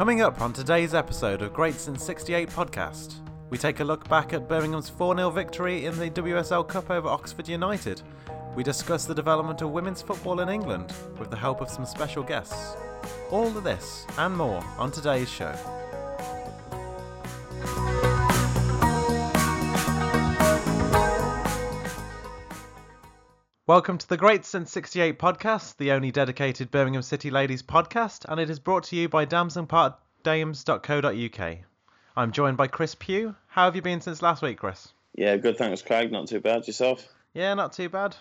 Coming up on today's episode of Great Since 68 podcast, we take a look back at Birmingham's 4 0 victory in the WSL Cup over Oxford United. We discuss the development of women's football in England with the help of some special guests. All of this and more on today's show. Welcome to the Great Since 68 podcast, the only dedicated Birmingham City Ladies podcast, and it is brought to you by damsonparkdames.co.uk. I'm joined by Chris Pugh. How have you been since last week, Chris? Yeah, good. Thanks, Craig. Not too bad. Yourself? Yeah, not too bad.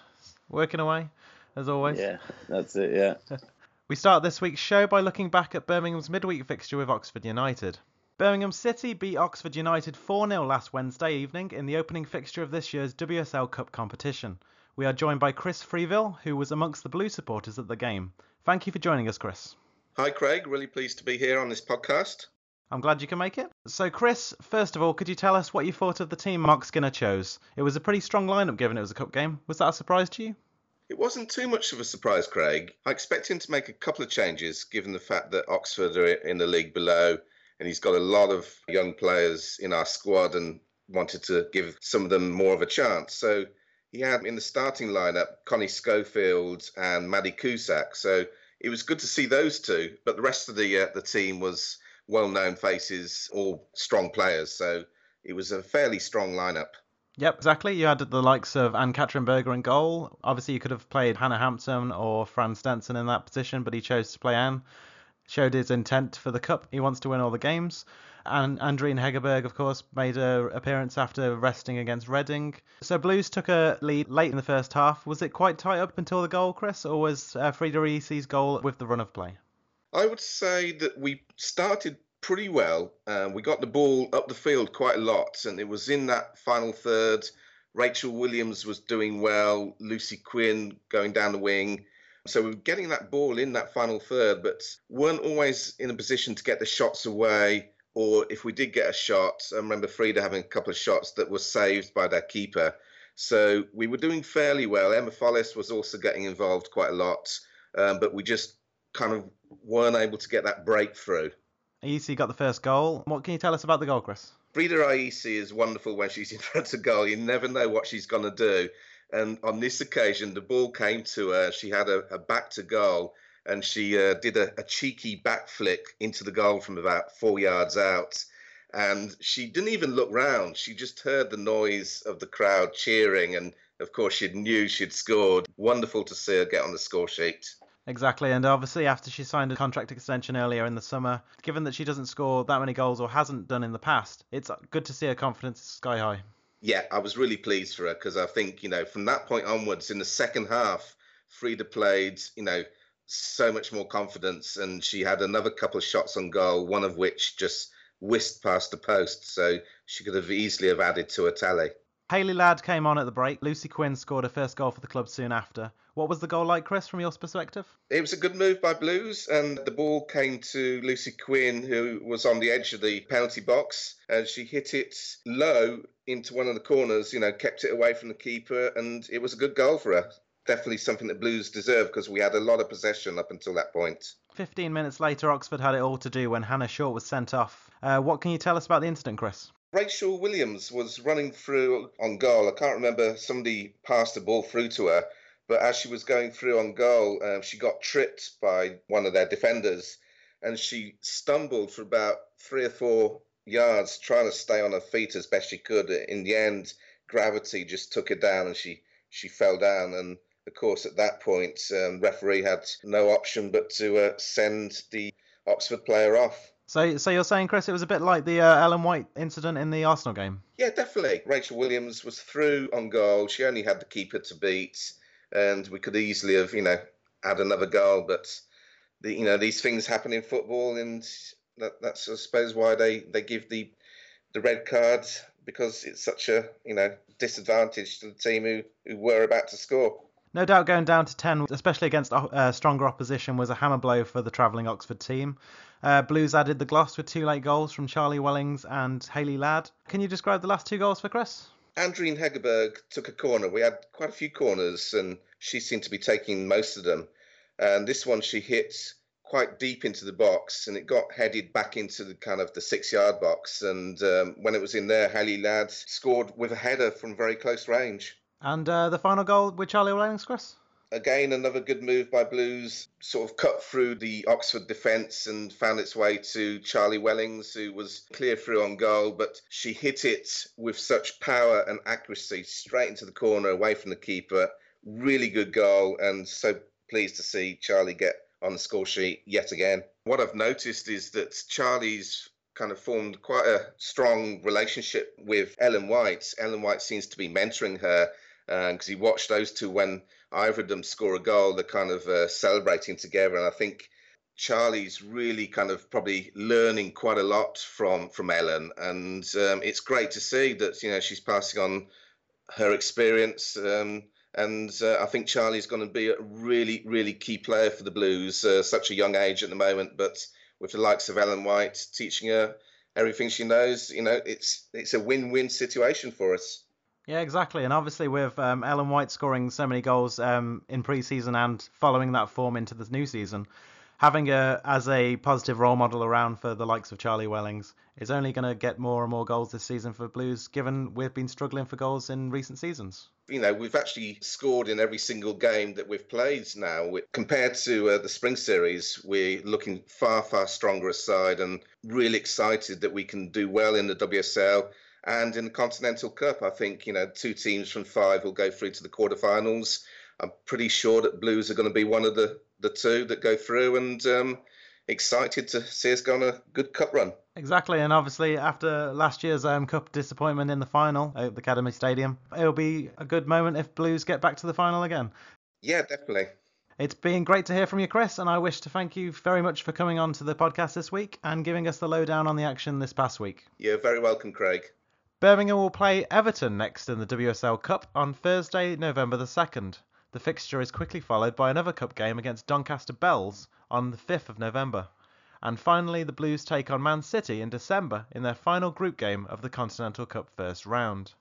Working away, as always. Yeah, that's it. Yeah. We start this week's show by looking back at Birmingham's midweek fixture with Oxford United. Birmingham City beat Oxford United 4 0 last Wednesday evening in the opening fixture of this year's WSL Cup competition. We are joined by Chris Freeville, who was amongst the Blue supporters at the game. Thank you for joining us, Chris. Hi, Craig. Really pleased to be here on this podcast. I'm glad you can make it. So, Chris, first of all, could you tell us what you thought of the team Mark Skinner chose? It was a pretty strong lineup given it was a cup game. Was that a surprise to you? It wasn't too much of a surprise, Craig. I expect him to make a couple of changes given the fact that Oxford are in the league below and he's got a lot of young players in our squad and wanted to give some of them more of a chance. So he had in the starting lineup Connie Scofield and Maddie Cusack. So it was good to see those two, but the rest of the uh, the team was well-known faces, all strong players. So it was a fairly strong lineup. Yep, exactly. You had the likes of Anne Katrin Berger in goal. Obviously, you could have played Hannah Hampton or Fran Stenson in that position, but he chose to play Anne. Showed his intent for the cup. He wants to win all the games. And Andrine Hegerberg, of course, made an appearance after resting against Reading. So Blues took a lead late in the first half. Was it quite tight up until the goal, Chris, or was uh, Freda Ayisi's goal with the run of play? I would say that we started pretty well. Uh, we got the ball up the field quite a lot, and it was in that final third. Rachel Williams was doing well, Lucy Quinn going down the wing. So we were getting that ball in that final third, but weren't always in a position to get the shots away. Or if we did get a shot, I remember Freda having a couple of shots that were saved by their keeper. So we were doing fairly well. Emma Follis was also getting involved quite a lot, um, but we just kind of weren't able to get that breakthrough. Ayisi got the first goal. What can you tell us about the goal, Chris? Freda Ayisi is wonderful when she's in front of goal. You never know what she's going to do. And on this occasion, the ball came to her. She had a, a back to goal, and she uh, did a, a cheeky back flick into the goal from about four yards out. And she didn't even look round. She just heard the noise of the crowd cheering. And of course, she knew she'd scored. Wonderful to see her get on the score sheet. Exactly, and obviously after she signed a contract extension earlier in the summer, given that she doesn't score that many goals or hasn't done in the past, it's good to see her confidence sky high. Yeah, I was really pleased for her because I think, you know, from that point onwards in the second half, Freda played, you know, so much more confidence and she had another couple of shots on goal, one of which just whisked past the post. So she could have easily have added to her tally. Hayley Ladd came on at the break. Lucy Quinn scored her first goal for the club soon after. What was the goal like, Chris, from your perspective? It was a good move by Blues, and the ball came to Lucy Quinn, who was on the edge of the penalty box, and she hit it low into one of the corners, you know, kept it away from the keeper, and it was a good goal for her. Definitely something that Blues deserve because we had a lot of possession up until that point. 15 minutes later, Oxford had it all to do when Hannah Short was sent off. Uh, what can you tell us about the incident, Chris? Rachel Williams was running through on goal. I can't remember, somebody passed the ball through to her, but as she was going through on goal, um, she got tripped by one of their defenders and she stumbled for about three or four yards trying to stay on her feet as best she could. In the end, gravity just took her down and she, she fell down. And of course, at that point, um, referee had no option but to uh, send the Oxford player off. So, so you're saying, Chris, it was a bit like the uh, Ellen White incident in the Arsenal game? Yeah, definitely. Rachel Williams was through on goal. She only had the keeper to beat, and we could easily have, you know, had another goal. But the, you know, these things happen in football, and that, that's I suppose why they, they give the the red card because it's such a you know disadvantage to the team who, who were about to score. No doubt going down to 10, especially against uh, stronger opposition, was a hammer blow for the travelling Oxford team. Uh, Blues added the gloss with two late goals from Charlie Wellings and Hayley Ladd. Can you describe the last two goals for Chris? Andrine Hegerberg took a corner. We had quite a few corners, and she seemed to be taking most of them. And this one she hit quite deep into the box and it got headed back into the kind of the six yard box. And um, when it was in there, Hayley Ladd scored with a header from very close range. And uh, the final goal with Charlie Wellings, Chris? Again, another good move by Blues, sort of cut through the Oxford defence and found its way to Charlie Wellings, who was clear through on goal, but she hit it with such power and accuracy straight into the corner away from the keeper. Really good goal, and so pleased to see Charlie get on the score sheet yet again. What I've noticed is that Charlie's kind of formed quite a strong relationship with Ellen White. Ellen White seems to be mentoring her because um, he watched those two when either of them score a goal, they're kind of uh, celebrating together. And I think Charlie's really kind of probably learning quite a lot from from Ellen, and um, it's great to see that you know she's passing on her experience. Um, and uh, I think Charlie's going to be a really, really key player for the Blues. Uh, such a young age at the moment, but with the likes of Ellen White teaching her everything she knows, you know, it's it's a win-win situation for us. Yeah, exactly. And obviously, with um, Ellen White scoring so many goals um, in pre-season and following that form into the new season, having her as a positive role model around for the likes of Charlie Wellings is only going to get more and more goals this season for Blues, given we've been struggling for goals in recent seasons. You know, we've actually scored in every single game that we've played now. Compared to uh, the spring series, we're looking far, far stronger aside and really excited that we can do well in the WSL and in the Continental Cup, I think, you know, two teams from five will go through to the quarterfinals. I'm pretty sure that Blues are going to be one of the, the two that go through and um, excited to see us go on a good cup run. Exactly, and obviously after last year's um, cup disappointment in the final at the Academy Stadium, it'll be a good moment if Blues get back to the final again. Yeah, definitely. It's been great to hear from you, Chris, and I wish to thank you very much for coming on to the podcast this week and giving us the lowdown on the action this past week. You're very welcome, Craig. Birmingham will play Everton next in the WSL Cup on Thursday, November the 2nd. The fixture is quickly followed by another cup game against Doncaster Belles on the 5th of November. And finally, the Blues take on Man City in December in their final group game of the Continental Cup first round.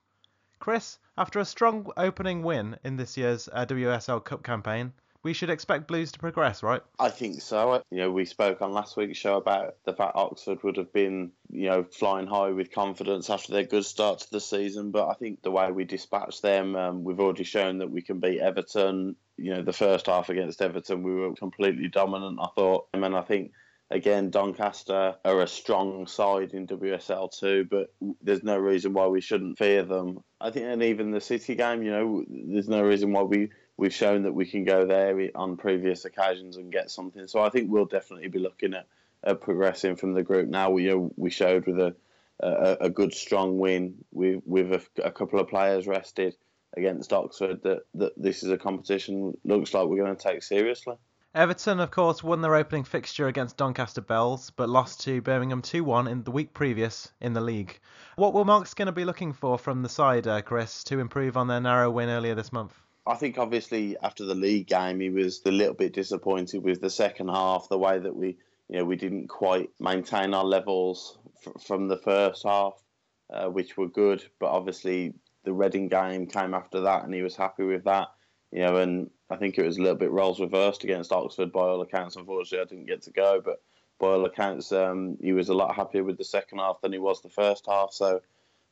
Chris, after a strong opening win in this year's uh, WSL Cup campaign, we should expect Blues to progress, right? I think so. You know, we spoke on last week's show about the fact Oxford would have been, you know, flying high with confidence after their good start to the season. But I think the way we dispatched them, um, we've already shown that we can beat Everton. You know, the first half against Everton, we were completely dominant. I thought, and I think again, Doncaster are a strong side in WSL too, but there's no reason why we shouldn't fear them. I think, and even the City game, you know, there's no reason why we we've shown that we can go there on previous occasions and get something. So I think we'll definitely be looking at, at progressing from the group. Now we we showed with a, a, a good strong win with with a, a, couple of players rested against Oxford that, that this is a competition looks like we're going to take seriously. Everton, of course, won their opening fixture against Doncaster Belles, but lost to Birmingham 2 1 in the week previous in the league. What will Mark's going to be looking for from the side, uh, Chris, to improve on their narrow win earlier this month? I think obviously after the league game, he was a little bit disappointed with the second half, the way that we, you know, we didn't quite maintain our levels f- from the first half, uh, which were good. But obviously the Reading game came after that, and he was happy with that. You know, and I think it was a little bit roles reversed against Oxford by all accounts. Unfortunately, I didn't get to go, but by all accounts, um, he was a lot happier with the second half than he was the first half. So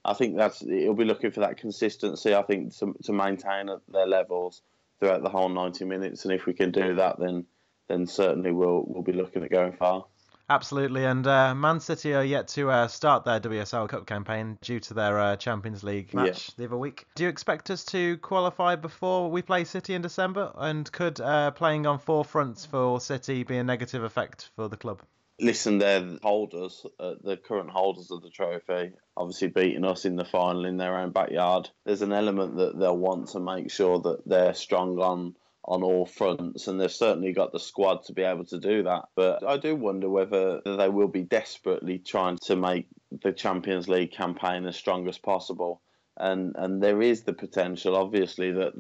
I think that's he'll be looking for that consistency. I think to, to maintain at their levels throughout the whole 90 minutes, and if we can do that, then then certainly we'll we'll be looking at going far. Absolutely, and uh, Man City are yet to uh, start their WSL Cup campaign due to their uh, Champions League match yeah. the other week. Do you expect us to qualify before we play City in December? And could uh, playing on four fronts for City be a negative effect for the club? Listen, they're holders, uh, the current holders of the trophy, obviously beating us in the final in their own backyard. There's an element that they'll want to make sure that they're strong on on all fronts, and they've certainly got the squad to be able to do that. But I do wonder whether they will be desperately trying to make the Champions League campaign as strong as possible. And and there is the potential, obviously, that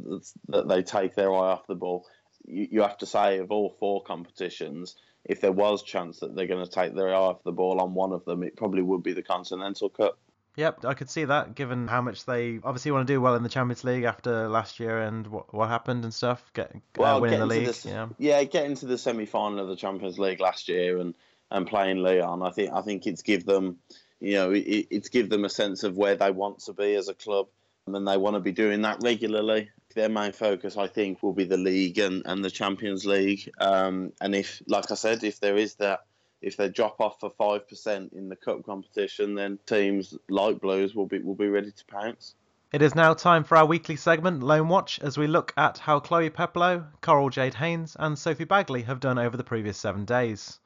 that they take their eye off the ball. You, you have to say of all four competitions, if there was chance that they're going to take their eye off the ball on one of them, it probably would be the Continental Cup. Yep, I could see that given how much they obviously want to do well in the Champions League after last year and what, what happened and stuff. Get uh, Well, winning the league. the, yeah. yeah, getting to the semi final of the Champions League last year and, and playing Lyon, I think I think it's give them, you know, it, it's give them a sense of where they want to be as a club, and they want to be doing that regularly. Their main focus, I think, will be the league and, and the Champions League. Um, and if, like I said, if there is that, if they drop off for five percent in the cup competition, then teams like Blues will be will be ready to pounce. It is now time for our weekly segment, Loan Watch, as we look at how Chloe Peplow, Coral Jade Haynes, and Sophie Baggaley have done over the previous seven days.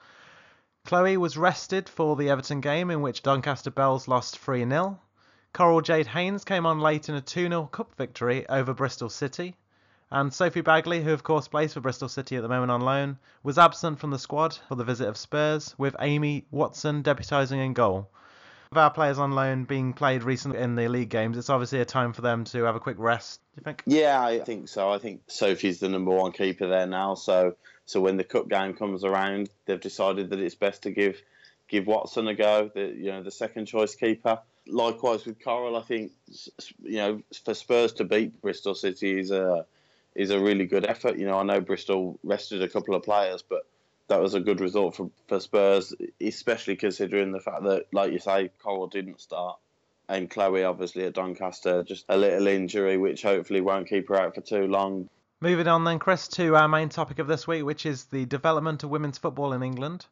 Chloe was rested for the Everton game in which Doncaster Belles lost 3 0. Coral Jade Haynes came on late in a 2 0 cup victory over Bristol City. And Sophie Baggaley, who of course plays for Bristol City at the moment on loan, was absent from the squad for the visit of Spurs, with Amy Watson debutising in goal. With our players on loan being played recently in the league games, it's obviously a time for them to have a quick rest. Do you think? Yeah, I think so. I think Sophie's the number one keeper there now. So, so when the cup game comes around, they've decided that it's best to give give Watson a go. The you know the second choice keeper. Likewise with Coral, I think you know for Spurs to beat Bristol City is a is a really good effort. You know, I know Bristol rested a couple of players, but that was a good result for, for Spurs, especially considering the fact that, like you say, Coral didn't start. And Chloe, obviously, at Doncaster, just a little injury, which hopefully won't keep her out for too long. Moving on then, Chris, to our main topic of this week, which is the development of women's football in England.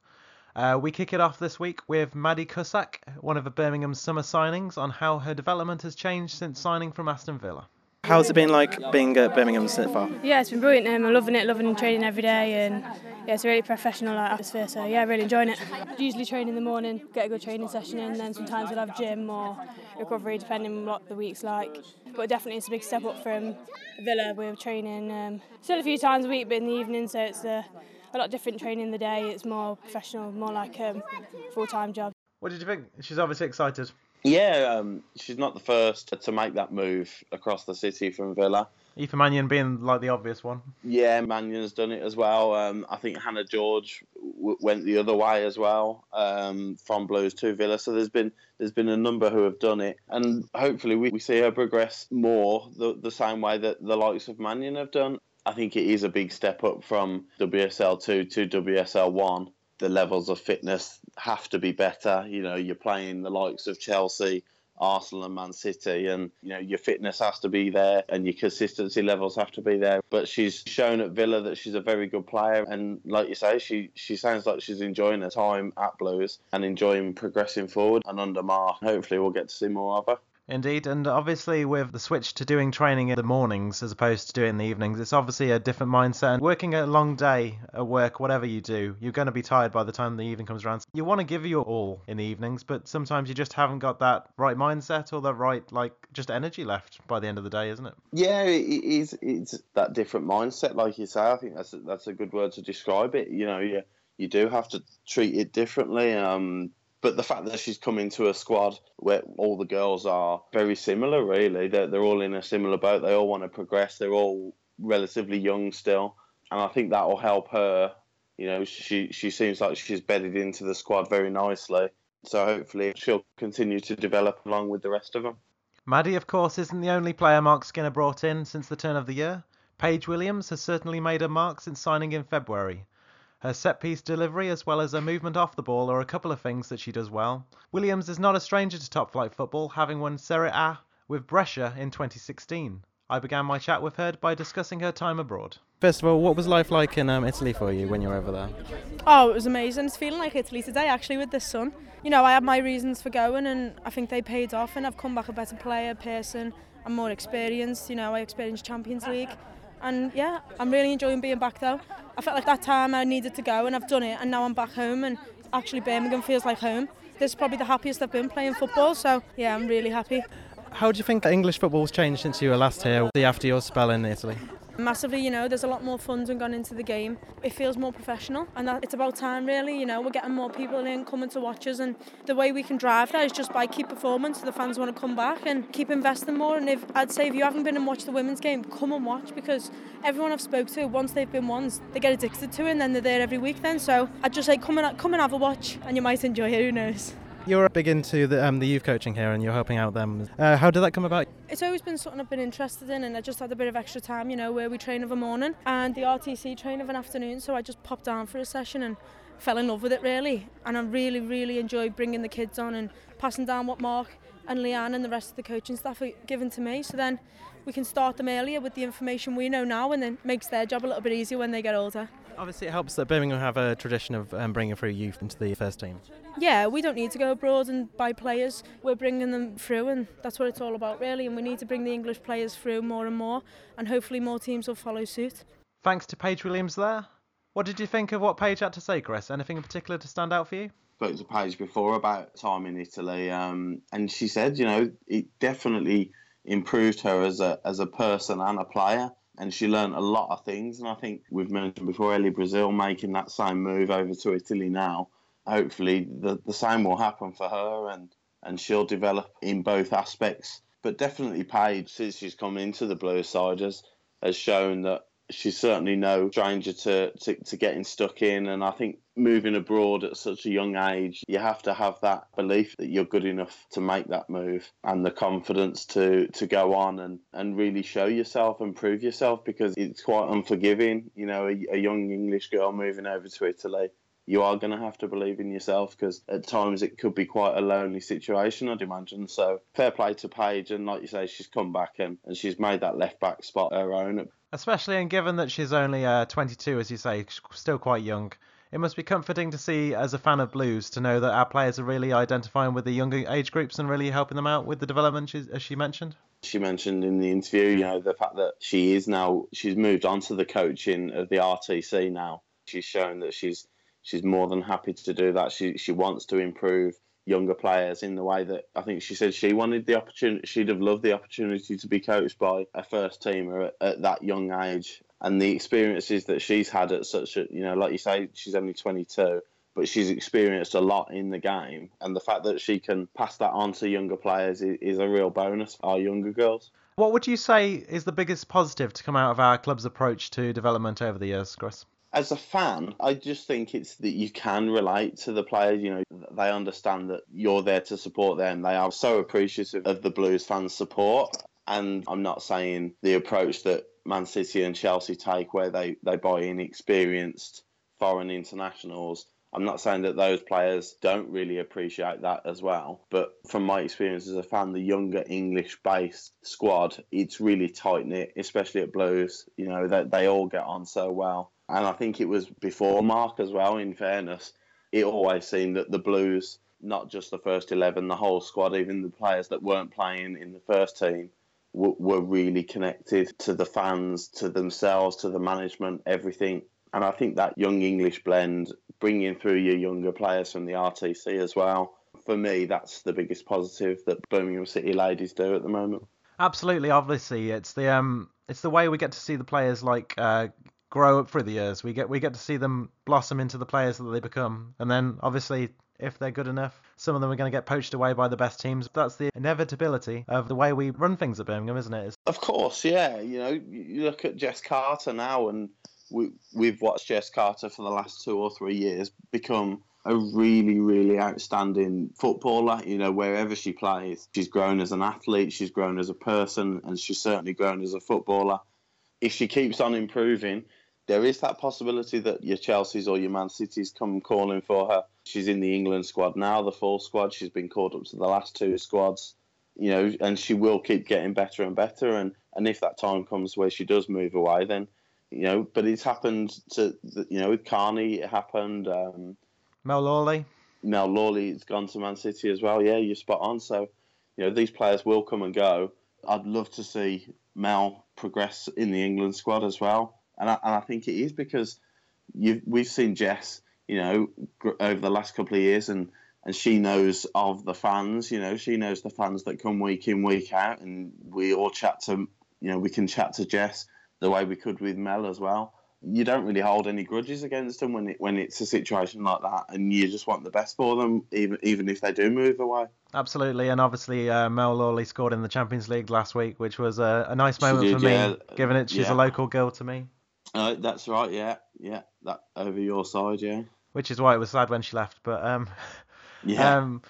Uh, we kick it off this week with Maddie Cusack, one of the Birmingham summer signings, on how her development has changed since signing from Aston Villa. How's it been like being at Birmingham so far? Yeah, it's been brilliant. Um, I'm loving it, loving training every day, and yeah, it's a really professional like, atmosphere. So yeah, really enjoying it. Usually train in the morning, get a good training session in, then sometimes we'll have gym or recovery depending on what the week's like. But definitely it's a big step up from Villa. We're training um, still a few times a week, but in the evening, so it's a, a lot different training in the day. It's more professional, more like a um, full-time job. What did you think? She's obviously excited. Yeah, um, she's not the first to make that move across the city from Villa. Aoife Mannion being like the obvious one. Yeah, Mannion's done it as well. Um, I think Hannah George w- went the other way as well um, from Blues to Villa. So there's been there's been a number who have done it, and hopefully we, we see her progress more the the same way that the likes of Mannion have done. I think it is a big step up from WSL two to WSL one. The levels of fitness have to be better. You know, you're playing the likes of Chelsea, Arsenal and Man City, and you know your fitness has to be there and your consistency levels have to be there. But she's shown at Villa that she's a very good player, and like you say, she she sounds like she's enjoying her time at Blues and enjoying progressing forward. And under Mar, hopefully we'll get to see more of her. Indeed, and obviously with the switch to doing training in the mornings as opposed to doing the evenings, it's obviously a different mindset. And working a long day at work, whatever you do, you're going to be tired by the time the evening comes around. You want to give your all in the evenings, but sometimes you just haven't got that right mindset or the right, like, just energy left by the end of the day, isn't it? Yeah, it is. It's that different mindset, like you say. I think that's a, that's a good word to describe it. You know, you you do have to treat it differently. Um, but the fact that she's come into a squad where all the girls are very similar, really, they're, they're all in a similar boat. They all want to progress. They're all relatively young still, and I think that will help her. You know, she she seems like she's bedded into the squad very nicely. So hopefully she'll continue to develop along with the rest of them. Maddie, of course, isn't the only player Mark Skinner brought in since the turn of the year. Paige Williams has certainly made a mark since signing in February. Her set piece delivery, as well as her movement off the ball, are a couple of things that she does well. Williams is not a stranger to top flight football, having won Serie A with Brescia in 2016. I began my chat with her by discussing her time abroad. First of all, what was life like in um, Italy for you when you were over there? Oh, it was amazing. It's feeling like Italy today, actually, with the sun. You know, I had my reasons for going, and I think they paid off, and I've come back a better player, person, and more experienced. You know, I experienced Champions League. And yeah, I'm really enjoying being back though. I felt like that time I needed to go and I've done it and now I'm back home and actually Birmingham feels like home. This is probably the happiest I've been playing football, so yeah, I'm really happy. How do you think English football's changed since you were last here, after your spell in Italy? Massively, you know, there's a lot more funds and gone into the game. It feels more professional, and that, it's about time, really. You know, we're getting more people in coming to watch us, and the way we can drive that is just by keep performance. The fans want to come back and keep investing more. And if I'd say if you haven't been and watched the women's game, come and watch because everyone I've spoke to, once they've been once, they get addicted to it, and then they're there every week. Then, so I'd just say come and come and have a watch, and you might enjoy it. Who knows? You're big into the, um, the youth coaching here and you're helping out them. Uh, how did that come about? It's always been something I've been interested in, and I just had a bit of extra time, you know, where we train of a morning and the RTC train of an afternoon. So I just popped down for a session and fell in love with it really. And I really, really enjoyed bringing the kids on and passing down what Mark and Leanne and the rest of the coaching staff are given to me. So then we can start them earlier with the information we know now, and then makes their job a little bit easier when they get older. Obviously, it helps that Birmingham have a tradition of um, bringing through youth into the first team. Yeah, we don't need to go abroad and buy players. We're bringing them through, and that's what it's all about, really. And we need to bring the English players through more and more, and hopefully more teams will follow suit. Thanks to Paige Williams there. What did you think of what Paige had to say, Chris? Anything in particular to stand out for you? spoke to Paige before about time in Italy, um, and she said, you know, it definitely improved her as a as a person and a player and she learned a lot of things. And I think we've mentioned before Ellie Brazil making that same move over to Italy now. Hopefully, the, the same will happen for her, and, and she'll develop in both aspects. But definitely, Paige, since she's come into the blue side, has, has shown that she's certainly no stranger to, to, to getting stuck in. And I think moving abroad at such a young age, you have to have that belief that you're good enough to make that move and the confidence to, to go on and, and really show yourself and prove yourself because it's quite unforgiving. You know, a, a young English girl moving over to Italy you are going to have to believe in yourself because at times it could be quite a lonely situation, I'd imagine. So fair play to Paige, and like you say, she's come back and, and she's made that left back spot her own. Especially and given that she's only uh, 22, as you say, still quite young. It must be comforting to see, as a fan of Blues, to know that our players are really identifying with the younger age groups and really helping them out with the development, as she mentioned. She mentioned in the interview, you know, the fact that she is now, she's moved on to the coaching of the RTC now. She's shown that she's she's more than happy to do that. She she wants to improve younger players in the way that I think she said she wanted the opportunity. She'd have loved the opportunity to be coached by a first teamer at, at that young age, and the experiences that she's had at such a you know, like you say, she's only 22. But she's experienced a lot in the game, and the fact that she can pass that on to younger players is, is a real bonus. Our younger girls. What would you say is the biggest positive to come out of our club's approach to development over the years, Chris? As a fan, I just think it's that you can relate to the players. You know, they understand that you're there to support them. They are so appreciative of the Blues fans' support. And I'm not saying the approach that Man City and Chelsea take, where they, they buy in experienced foreign internationals. I'm not saying that those players don't really appreciate that as well, but from my experience as a fan, the younger English based squad, it's really tight knit, especially at Blues. You know, they, they all get on so well and I think it was before Mark as well. In fairness, it always seemed that the Blues, not just the first eleven, the whole squad, even the players that weren't playing in the first team, w- were really connected to the fans, to themselves, to the management, everything. And I think that young English blend, bringing through your younger players from the RTC as well, for me, that's the biggest positive that Birmingham City ladies do at the moment. Absolutely, obviously, it's the um, it's the way we get to see the players like uh, grow up through the years. We get we get to see them blossom into the players that they become, and then obviously. If they're good enough, some of them are going to get poached away by the best teams. That's the inevitability of the way we run things at Birmingham, isn't it? Of course, yeah. You know, you look at Jess Carter now, and we, we've watched Jess Carter for the last two or three years become a really, really outstanding footballer. You know, wherever she plays, she's grown as an athlete, she's grown as a person, and she's certainly grown as a footballer. If she keeps on improving, there is that possibility that your Chelsea's or your Man City's come calling for her. She's in the England squad now, the full squad. She's been called up to the last two squads, you know, and she will keep getting better and better. And, and if that time comes where she does move away, then, you know, but it's happened to, you know, with Carney, it happened. Um, Mel Lawley. Mel Lawley's gone to Man City as well. Yeah, you're spot on. So, you know, these players will come and go. I'd love to see Mel progress in the England squad as well and I, and I think it is because you we've seen Jess, you know, over the last couple of years, and and she knows of the fans. You know, she knows the fans that come week in week out, and we all chat to, you know, we can chat to Jess the way we could with Mel as well. You don't really hold any grudges against them when it when it's a situation like that, and you just want the best for them, even even if they do move away. Absolutely, and obviously uh, Mel Lawley scored in the Champions League last week, which was a, a nice moment did, for me, yeah. given it she's yeah. a local girl to me. Uh, that's right. Yeah, yeah. That over your side. Yeah. Which is why it was sad when she left. But um, yeah. Um,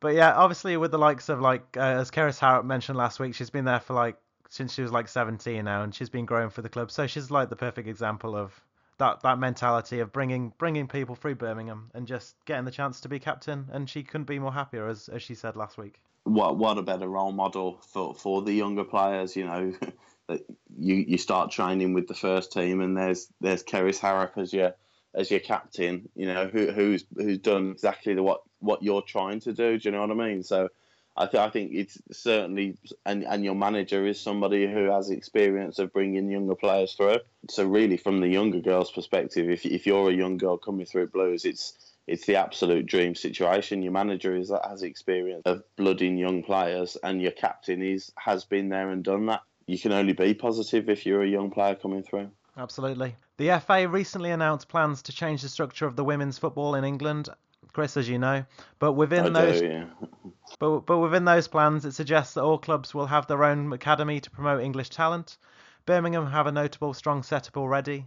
But yeah, obviously with the likes of like uh, as Kerys Harrop mentioned last week, she's been there for like since she was like 17 now, and she's been growing for the club. So she's like the perfect example of that that mentality of bringing bringing people through Birmingham and just getting the chance to be captain. And she couldn't be more happier, as as she said last week. What what a better role model for for the younger players, you know. you, you start training with the first team, and there's there's Kerys Harrop as your as your captain, you know, who, who's who's done exactly the what what you're trying to do. Do you know what I mean? So, I, th- I think it's certainly, and, and your manager is somebody who has experience of bringing younger players through. So, really, from the younger girl's perspective, if if you're a young girl coming through Blues, it's it's the absolute dream situation. Your manager is that has experience of blooding young players, and your captain is has been there and done that. You can only be positive if you're a young player coming through. Absolutely. The FA recently announced plans to change the structure of the women's football in England, Chris, as you know. But within I those, do, yeah. but but within those plans, it suggests that all clubs will have their own academy to promote English talent. Birmingham have a notable strong setup already.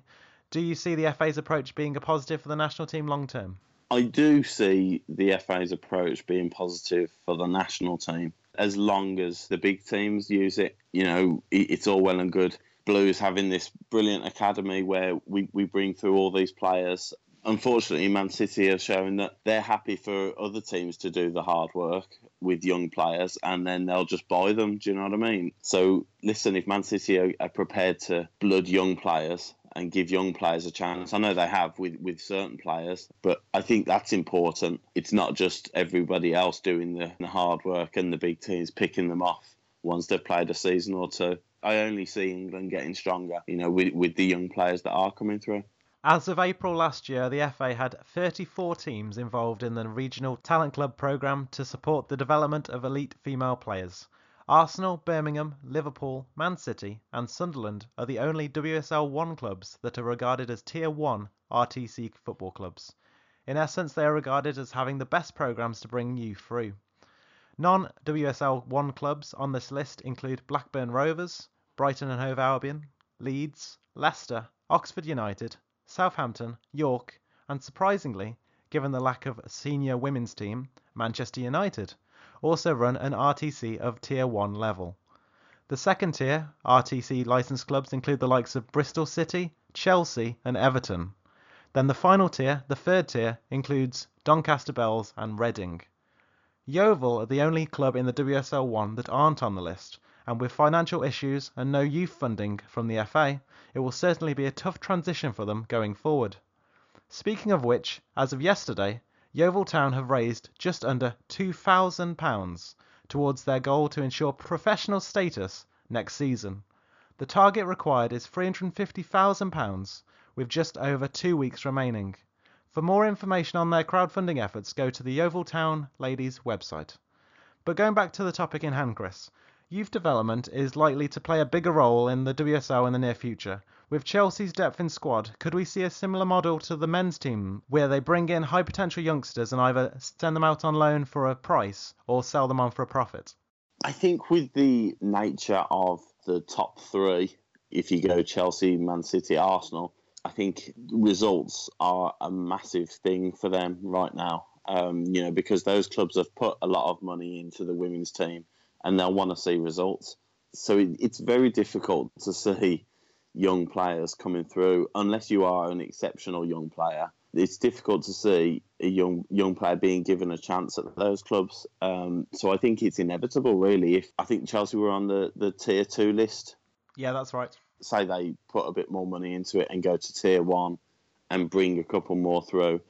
Do you see the FA's approach being a positive for the national team long term? I do see the FA's approach being positive for the national team as long as the big teams use it. You know, it's all well and good Blues having this brilliant academy where we, we bring through all these players. Unfortunately, Man City have shown that they're happy for other teams to do the hard work with young players and then they'll just buy them. Do you know what I mean? So, listen, if Man City are, are prepared to blood young players and give young players a chance. I know they have with, with certain players, but I think that's important. It's not just everybody else doing the, the hard work and the big teams picking them off once they've played a season or two. I only see England getting stronger, you know, with, with the young players that are coming through. As of April last year, the FA had 34 teams involved in the Regional Talent Club programme to support the development of elite female players. Arsenal, Birmingham, Liverpool, Man City, and Sunderland are the only WSL 1 clubs that are regarded as Tier 1 RTC football clubs. In essence, they are regarded as having the best programmes to bring you through. Non WSL 1 clubs on this list include Blackburn Rovers, Brighton and Hove Albion, Leeds, Leicester, Oxford United, Southampton, York, and surprisingly, given the lack of a senior women's team, Manchester United, also run an RTC of Tier 1 level. The second tier RTC licensed clubs include the likes of Bristol City, Chelsea, and Everton. Then the final tier, the third tier, includes Doncaster Belles and Reading. Yeovil are the only club in the WSL 1 that aren't on the list, and with financial issues and no youth funding from the FA, it will certainly be a tough transition for them going forward. Speaking of which, as of yesterday, Yeovil Town have raised just under £2,000 towards their goal to ensure professional status next season. The target required is £350,000 with just over two weeks remaining. For more information on their crowdfunding efforts, go to the Yeovil Town Ladies website. But going back to the topic in hand, Chris, youth development is likely to play a bigger role in the WSL in the near future. With Chelsea's depth in squad, could we see a similar model to the men's team where they bring in high potential youngsters and either send them out on loan for a price or sell them on for a profit? I think with the nature of the top three, if you go Chelsea, Man City, Arsenal, I think results are a massive thing for them right now. Um, you know, because those clubs have put a lot of money into the women's team and they'll want to see results. So it, it's very difficult to see young players coming through unless you are an exceptional young player. It's difficult to see a young young player being given a chance at those clubs. Um, so I think it's inevitable, really. If I think Chelsea were on the, the tier two list. Yeah, that's right say they put a bit more money into it and go to tier one and bring a couple more through,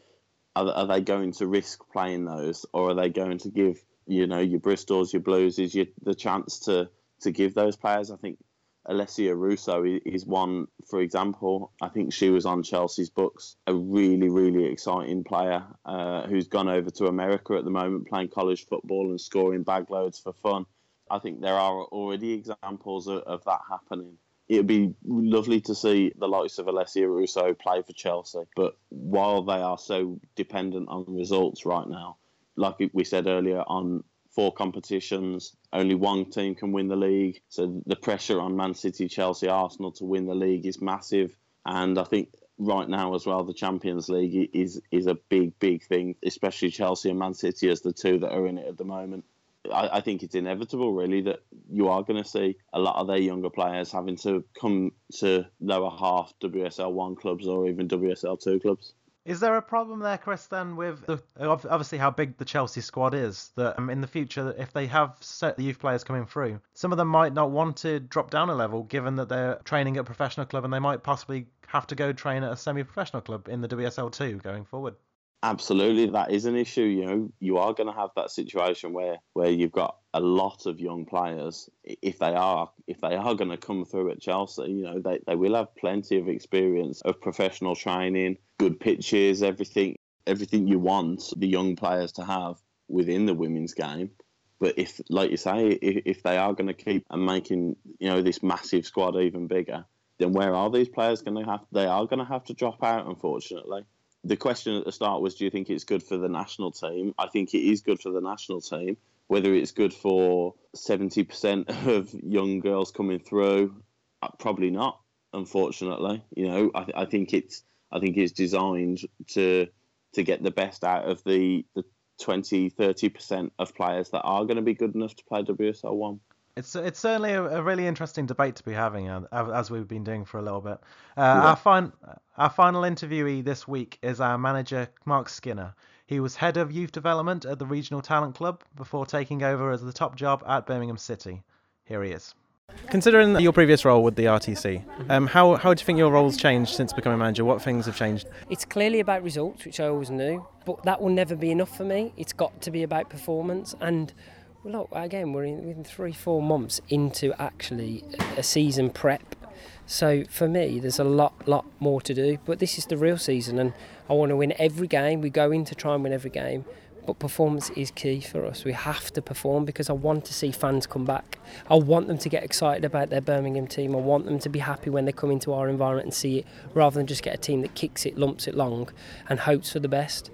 are, are they going to risk playing those, or are they going to give you know your Bristols, your Blues, is your, the chance to to give those players? I think Alessia Russo is one, for example. I think she was on Chelsea's books, a really, really exciting player uh, who's gone over to America at the moment, playing college football and scoring bag loads for fun. I think there are already examples of, of that happening it'd be lovely to see the likes of Alessia Russo play for Chelsea. But while they are so dependent on results right now, like we said earlier, on four competitions, only one team can win the league. So the pressure on Man City, Chelsea, Arsenal to win the league is massive. And I think right now as well, the Champions League is is a big, big thing, especially Chelsea and Man City as the two that are in it at the moment. I, I think it's inevitable, really, that you are going to see a lot of their younger players having to come to lower half WSL one clubs or even WSL two clubs. Is there a problem there, Chris, then, with the, obviously how big the Chelsea squad is? That um, in the future, if they have set the youth players coming through, some of them might not want to drop down a level, given that they're training at a professional club, and they might possibly have to go train at a semi-professional club in the WSL two going forward. Absolutely, that is an issue. You know, you are going to have that situation where where you've got a lot of young players. If they are if they are going to come through at Chelsea, you know, they, they will have plenty of experience of professional training, good pitches, everything everything you want the young players to have within the women's game. But if, like you say, if, if they are going to keep and making you know this massive squad even bigger, then where are these players going to have? They are going to have to drop out, unfortunately the question at the start was, do you think it's good for the national team? I think it is good for the national team. Whether it's good for 70% of young girls coming through, uh, probably not. Unfortunately, you know, I, th- I think it's I think it's designed to to get the best out of the the 20, 30% of players that are going to be good enough to play WSL one. It's it's certainly a, a, really interesting debate to be having, uh, as we've been doing for a little bit. Uh, yeah. Our fin- our final interviewee this week is our manager Mark Skinner. He was head of youth development at the Regional Talent Club before taking over as the top job at Birmingham City. Here he is. Considering your previous role with the RTC, um, how, how do you think your role's changed since becoming manager? What things have changed? It's clearly about results, which I always knew, but that will never be enough for me. It's got to be about performance and well, look, again, we're in, in three, four months into actually a season prep. So for me, there's a lot, lot more to do. But this is the real season, and I want to win every game. We go in to try and win every game, but performance is key for us. We have to perform because I want to see fans come back. I want them to get excited about their Birmingham team. I want them to be happy when they come into our environment and see it, rather than just get a team that kicks it, lumps it long, and hopes for the best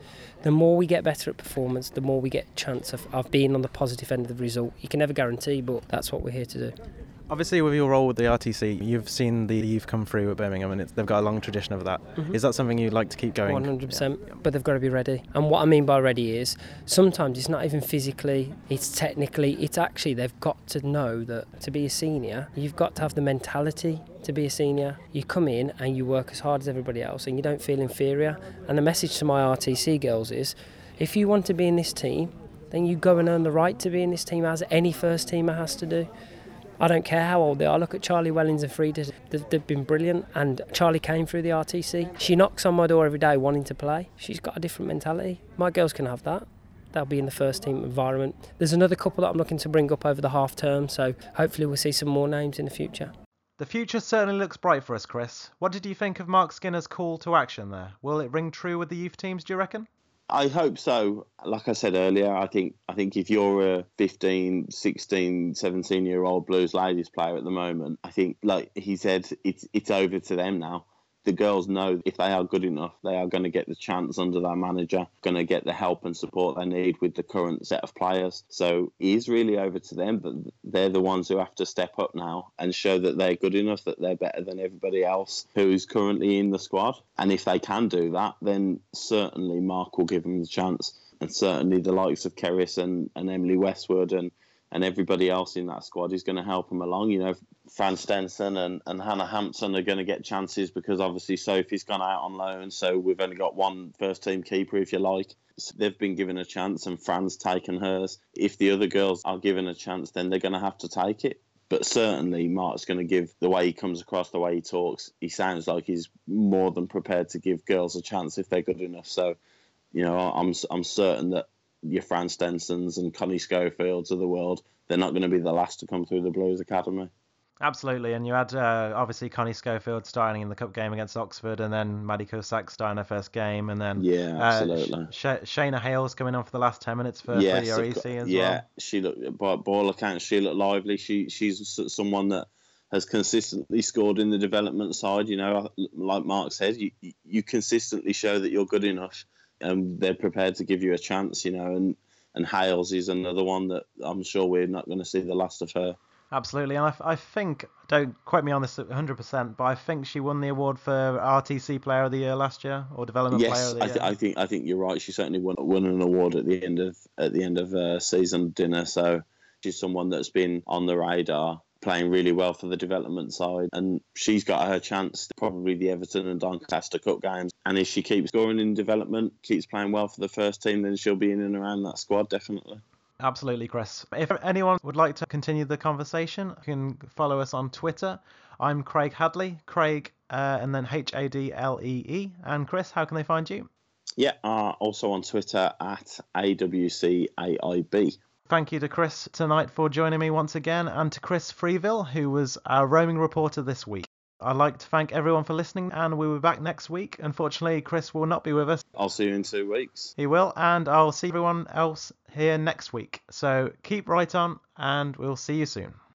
the more we get better at performance, the more we get chance of, of being on the positive end of the result. You can never guarantee, but that's what we're here to do. Obviously, with your role with the RTC, you've seen the youth come through at Birmingham, and they've got a long tradition of that. Mm-hmm. Is that something you'd like to keep going? 100%. But they've got to be ready. And what I mean by ready is sometimes it's not even physically, it's technically, it's actually they've got to know that to be a senior, you've got to have the mentality to be a senior. You come in and you work as hard as everybody else, and you don't feel inferior. And the message to my RTC girls is if you want to be in this team, then you go and earn the right to be in this team as any first teamer has to do. I don't care how old they are. Look at Charlie Wellings and Freda. They've, they've, been brilliant. And Charlie came through the RTC. She knocks on my door every day wanting to play. She's got a different mentality. My girls can have that. They'll be in the first team environment. There's another couple that I'm looking to bring up over the half term. So hopefully we'll see some more names in the future. The future certainly looks bright for us, Chris. What did you think of Mark Skinner's call to action there? Will it ring true with the youth teams, do you reckon? I hope so. Like I said earlier, I think I think if you're a 15, 16, 17 year old Blues Ladies player at the moment, I think like he said, it's it's over to them now the girls know if they are good enough, they are going to get the chance under their manager, going to get the help and support they need with the current set of players. So it is really over to them, but they're the ones who have to step up now and show that they're good enough, that they're better than everybody else who is currently in the squad. And if they can do that, then certainly Mark will give them the chance. And certainly the likes of Kerys and, and Emily Westwood and and everybody else in that squad is going to help them along. You know, Fran Stenson and, and Hannah Hampton are going to get chances because obviously Sophie's gone out on loan, so we've only got one first team keeper, if you like. So they've been given a chance, and Fran's taken hers. If the other girls are given a chance, then they're going to have to take it. But certainly, Mark's going to give the way he comes across, the way he talks. He sounds like he's more than prepared to give girls a chance if they're good enough. So, you know, I'm I'm certain that your Fran Stensons and Connie Scofields of the world, they're not going to be the last to come through the Blues Academy. Absolutely, and you had uh, obviously Connie Scofield starting in the cup game against Oxford, and then Maddie Cusack starting her first game, and then yeah, absolutely. Uh, Sh- Shayna Hales coming on for the last ten minutes for, yes, REC as yeah, well. Yeah, she looked by, by all accounts she looked lively. She she's someone that has consistently scored in the development side. You know, like Mark said, you you consistently show that you're good enough and they're prepared to give you a chance, you know. And and Hales is another one that I'm sure we're not going to see the last of her. Absolutely, and I, I think don't quote me on this 100%, but I think she won the award for RTC Player of the Year last year or Development Player Yes, of the I, Year. th- I think I think you're right. She certainly won, won an award at the end of at the end of uh, season dinner. So she's someone that's been on the radar, playing really well for the development side, and she's got her chance. Probably the Everton and Doncaster Cup games, and if she keeps scoring in development, keeps playing well for the first team, then she'll be in and around that squad definitely. Absolutely, Chris. If anyone would like to continue the conversation, you can follow us on Twitter. I'm Craig Hadlee, Craig, uh, and then H A D L E E. And Chris, how can they find you? Yeah, uh, also on Twitter at AWCAIB. Thank you to Chris tonight for joining me once again, and to Chris Freeville, who was our roaming reporter this week. I'd like to thank everyone for listening, and we'll be back next week. Unfortunately, Chris will not be with us. I'll see you in two weeks. He will, and I'll see everyone else here next week. So keep right on, and we'll see you soon.